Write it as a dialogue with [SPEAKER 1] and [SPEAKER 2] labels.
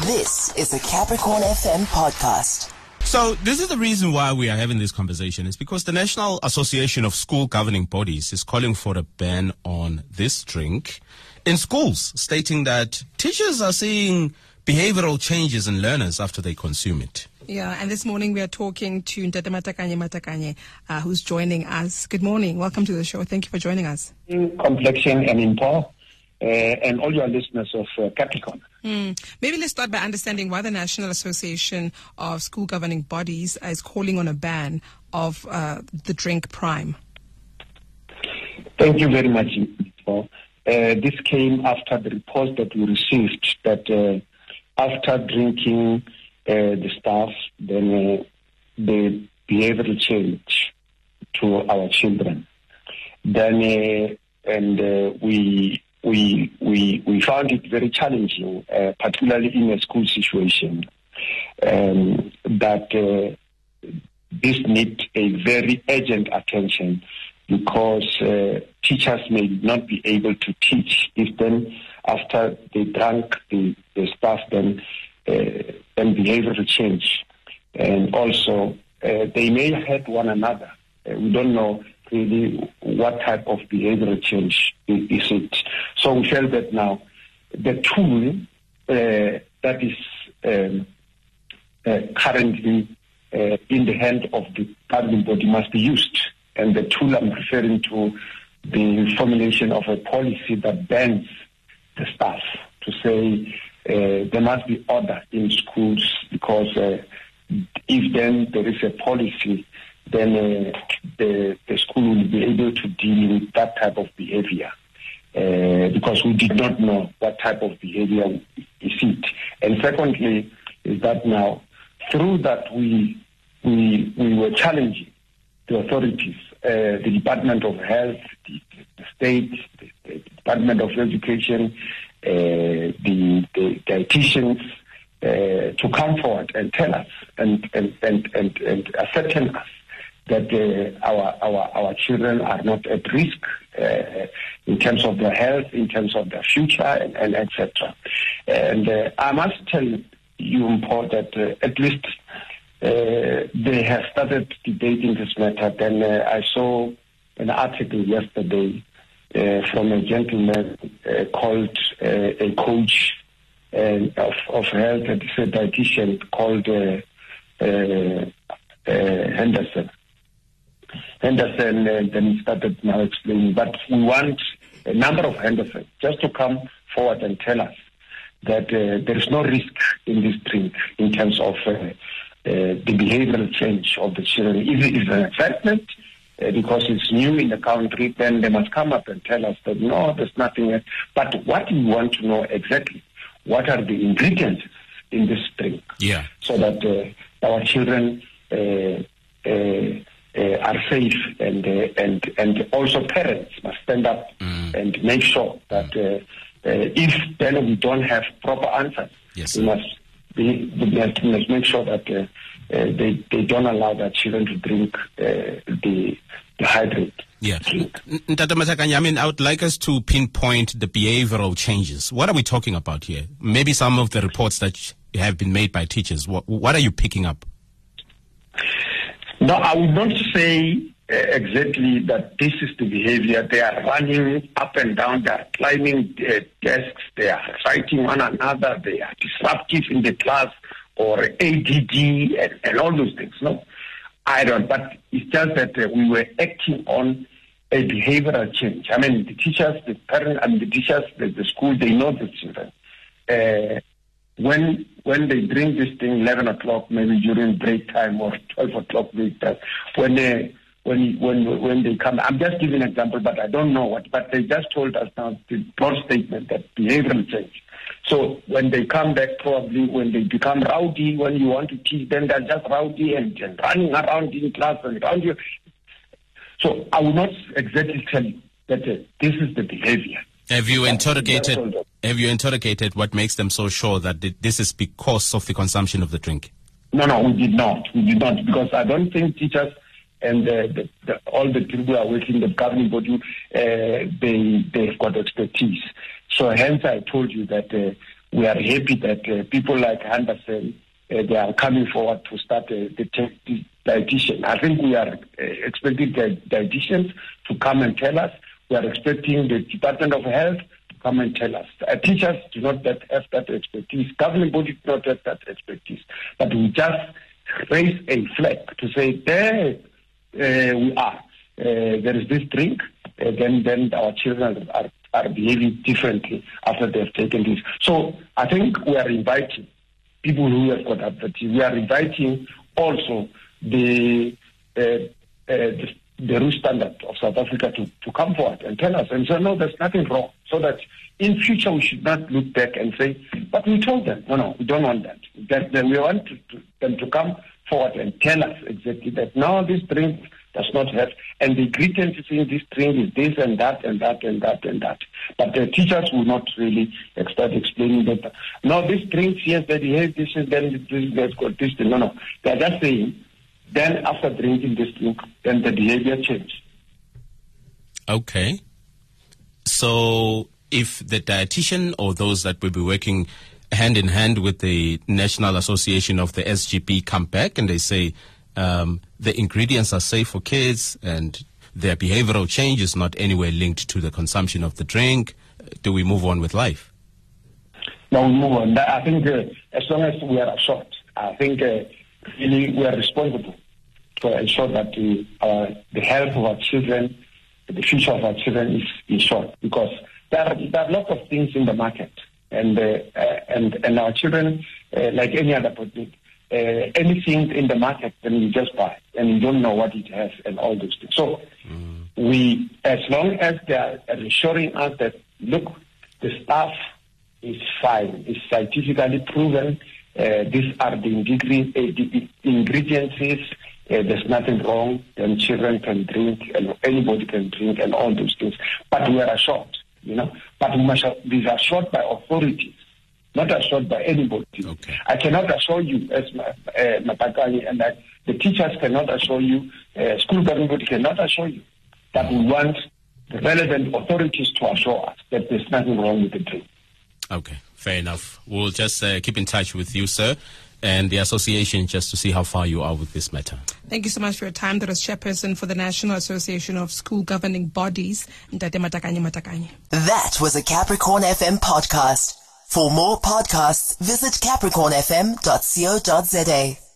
[SPEAKER 1] This is a Capricorn FM podcast.
[SPEAKER 2] So this is the reason why we are having this conversation. It's because the National Association of School Governing Bodies is calling for a ban on this drink in schools, stating that teachers are seeing behavioral changes in learners after they consume it.
[SPEAKER 3] Yeah, and this morning we are talking to Ntate Matakanye Matakanye, uh, who's joining us. Good morning. Welcome to the show. Thank you for joining us.
[SPEAKER 4] in complexion and Mpho, uh, and all your listeners of uh, Capricorn.
[SPEAKER 3] Mm. Maybe let's start by understanding why the National Association of School Governing Bodies is calling on a ban of uh, the drink Prime.
[SPEAKER 4] Thank you very much. Uh, this came after the report that we received that uh, after drinking uh, the stuff, then uh, the behavioral change to our children. Then, uh, and we we we we found it very challenging, uh, particularly in a school situation, um, that uh, this needs a very urgent attention because uh, teachers may not be able to teach if then after they drank the, the stuff then uh, then behavioral change. And also uh, they may hurt one another. Uh, we don't know really what type of behavioral change is it so we felt that now the tool uh, that is um, uh, currently uh, in the hand of the governing body must be used. And the tool I'm referring to the formulation of a policy that bans the staff to say uh, there must be order in schools because uh, if then there is a policy, then uh, the, the school will be able to deal with that type of behavior. Uh, because we did not know what type of behavior is it. And secondly, is that now through that we we we were challenging the authorities, uh, the Department of Health, the, the state, the, the Department of Education, uh, the, the dietitians, uh, to come forward and tell us and and and and, and ascertain us that uh, our our our children are not at risk uh, in terms of their health, in terms of their future, and, and etc. And uh, I must tell you, Paul, that uh, at least uh, they have started debating this matter. Then uh, I saw an article yesterday from a gentleman called a coach of, of health, and a dietitian called Henderson. Henderson uh, then started now explaining, but we want a number of Henderson just to come forward and tell us that uh, there is no risk in this drink in terms of uh, uh, the behavioral change of the children. If it is an assessment, uh, because it's new in the country, then they must come up and tell us that no, there's nothing. else. But what we want to know exactly, what are the ingredients in this drink?
[SPEAKER 2] Yeah.
[SPEAKER 4] so that uh, our children uh, are safe and uh, and and also parents must stand up and make sure that uh, uh, if then we don't have proper answers,
[SPEAKER 2] Yes,
[SPEAKER 4] we must be, we must, must make sure that uh, uh, they they don't allow their children to drink uh, the the hydrate.
[SPEAKER 2] Yeah. N- I mean, I would like us to pinpoint the behavioral changes. What are we talking about here? Maybe some of the reports that have been made by teachers. What, what are you picking up?
[SPEAKER 4] No, I would not say uh, exactly that this is the behavior. They are running up and down, they are climbing uh, desks, they are fighting one another, they are disruptive in the class or ADD and, and all those things. No, I don't. But it's just that uh, we were acting on a behavioral change. I mean, the teachers, the parents, and the teachers, the, the school, they know the children. Uh, when when they drink this thing 11 o'clock, maybe during break time or 12 o'clock break time, when they when when when they come, I'm just giving an example, but I don't know what. But they just told us now the broad statement that behavioral change. So when they come back, probably when they become rowdy, when you want to teach them, they're just rowdy and, and running around in class and around you. So I will not exactly tell you that uh, this is the behavior.
[SPEAKER 2] Have you interrogated? Have you interrogated what makes them so sure that this is because of the consumption of the drink?
[SPEAKER 4] No, no, we did not. We did not because I don't think teachers and uh, the, the, all the people who are working the governing body, uh, they they've got expertise. So hence I told you that uh, we are happy that uh, people like Henderson uh, they are coming forward to start uh, the dietitian. I think we are uh, expecting the dietitians to come and tell us. We are expecting the Department of Health to come and tell us. Uh, teachers do not have that expertise. Government bodies do not have that expertise. But we just raise a flag to say there uh, we are. Uh, there is this drink. Uh, then then our children are, are behaving differently after they've taken this. So I think we are inviting people who have got apathy. We are inviting also the uh, uh, the, the Bureau standard of South Africa to, to come forward and tell us and say, no, there's nothing wrong. So that in future we should not look back and say, but we told them, no, no, we don't want that. That, that we want to, to, them to come forward and tell us exactly that now this drink does not have, and the ingredients in this drink is this and that and that and that and that. But the teachers will not really start explaining that. No, this drink, yes, that he has this and then this has got this. No, no. They're just saying, then after drinking this drink, then the behavior changes.
[SPEAKER 2] Okay. So if the dietitian or those that will be working hand in hand with the National Association of the SGB come back and they say um, the ingredients are safe for kids and their behavioral change is not anywhere linked to the consumption of the drink, do we move on with life?
[SPEAKER 4] No, we move on. I think uh, as long as we are assured, I think uh, really we are responsible to ensure that the, uh, the health of our children, the future of our children is ensured because there are, there are lots of things in the market and uh, uh, and and our children, uh, like any other product, uh, anything in the market, then you just buy and you don't know what it has and all those things. So mm. we, as long as they are assuring us that look, the stuff is fine, it's scientifically proven. Uh, these are the, ingredient, the ingredients. Uh, there's nothing wrong. Then children can drink, and anybody can drink, and all those things. But we are assured you know. But we must be assured by authorities, not assured by anybody.
[SPEAKER 2] Okay.
[SPEAKER 4] I cannot assure you, as uh, and that the teachers cannot assure you, uh, school government cannot assure you, that we want the relevant authorities to assure us that there's nothing wrong with the drink.
[SPEAKER 2] Okay, fair enough. We'll just uh, keep in touch with you, sir and the association just to see how far you are with this matter.
[SPEAKER 3] Thank you so much for your time. That was chairperson for the National Association of School Governing Bodies, Ntate Matakanye Matakanye.
[SPEAKER 1] That was a Capricorn FM podcast. For more podcasts, visit capricornfm.co.za.